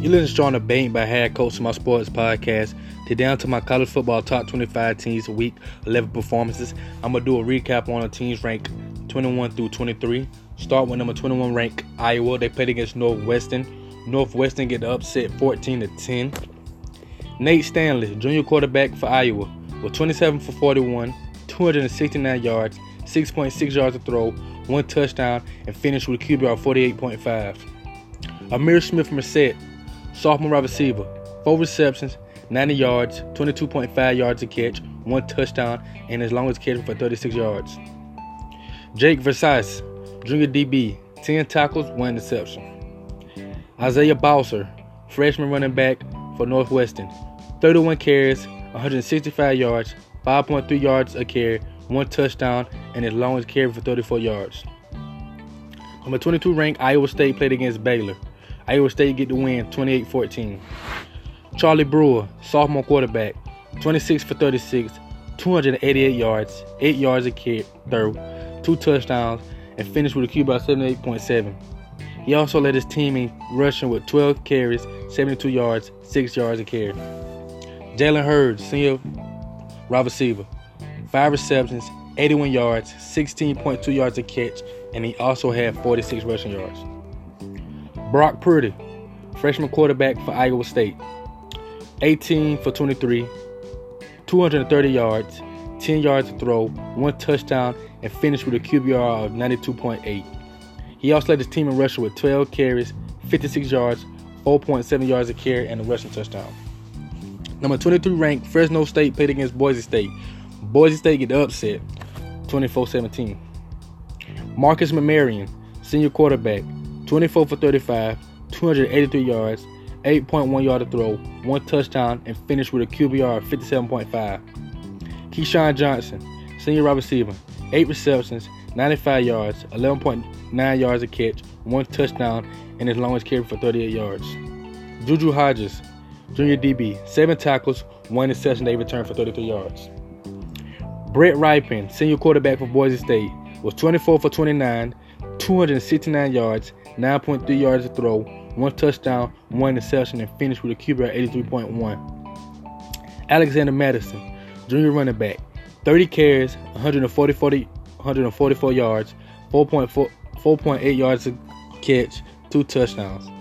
You listen to Strong Debate by Head Coach My Sports Podcast. Today on to my college football top 25 teams a week 11 performances. I'm going to do a recap on the teams ranked 21 through 23. Start with number 21 ranked Iowa. They played against Northwestern. Northwestern get the upset 14 to 10. Nate Stanley, junior quarterback for Iowa, with 27 for 41, 269 yards, 6.6 yards to throw, one touchdown, and finished with a QBR of 48.5. Ihmir Smith-Marsette, sophomore wide receiver, four receptions, 90 yards, 22.5 yards a catch, one touchdown, and his longest catch for 36 yards. Jake Gervase, junior DB, 10 tackles, one interception. Isaiah Bowser, freshman running back for Northwestern, 31 carries, 165 yards, 5.3 yards a carry, one touchdown, and his longest carry for 34 yards. Number 22 ranked Iowa State played against Baylor. Iowa State get the win 28-14. Charlie Brewer, sophomore quarterback, 26 for 36, 288 yards, 8 yards a carry, throw, 2 touchdowns, and finished with a QB of 78.7. He also led his team in rushing with 12 carries, 72 yards, 6 yards a carry. Jalen Hurd, senior wide receiver, 5 receptions, 81 yards, 16.2 yards a catch, and he also had 46 rushing yards. Brock Purdy, freshman quarterback for Iowa State, 18 for 23, 230 yards, 10 yards to throw, one touchdown, and finished with a QBR of 92.8. He also led his team in rushing with 12 carries, 56 yards, 4.7 yards a carry, and a rushing touchdown. Number 23 ranked Fresno State played against Boise State. Boise State get the upset, 24-17. Marcus McMaryion, senior quarterback, 24 for 35, 283 yards, 8.1 yard to throw, one touchdown, and finished with a QBR of 57.5. KeeSean Johnson, senior wide receiver, 8 receptions, 95 yards, 11.9 yards a catch, one touchdown, and his longest carry for 38 yards. Juju Hodges, junior DB, 7 tackles, 1 interception they returned for 33 yards. Brett Rypien, senior quarterback for Boise State, was 24 for 29, 269 yards, 9.3 yards to throw, one touchdown, one interception, and finished with a QB at 83.1. Alexander Mattison, junior running back, 30 carries, 144, 144 yards, 4.4, 4.8 yards to catch, two touchdowns.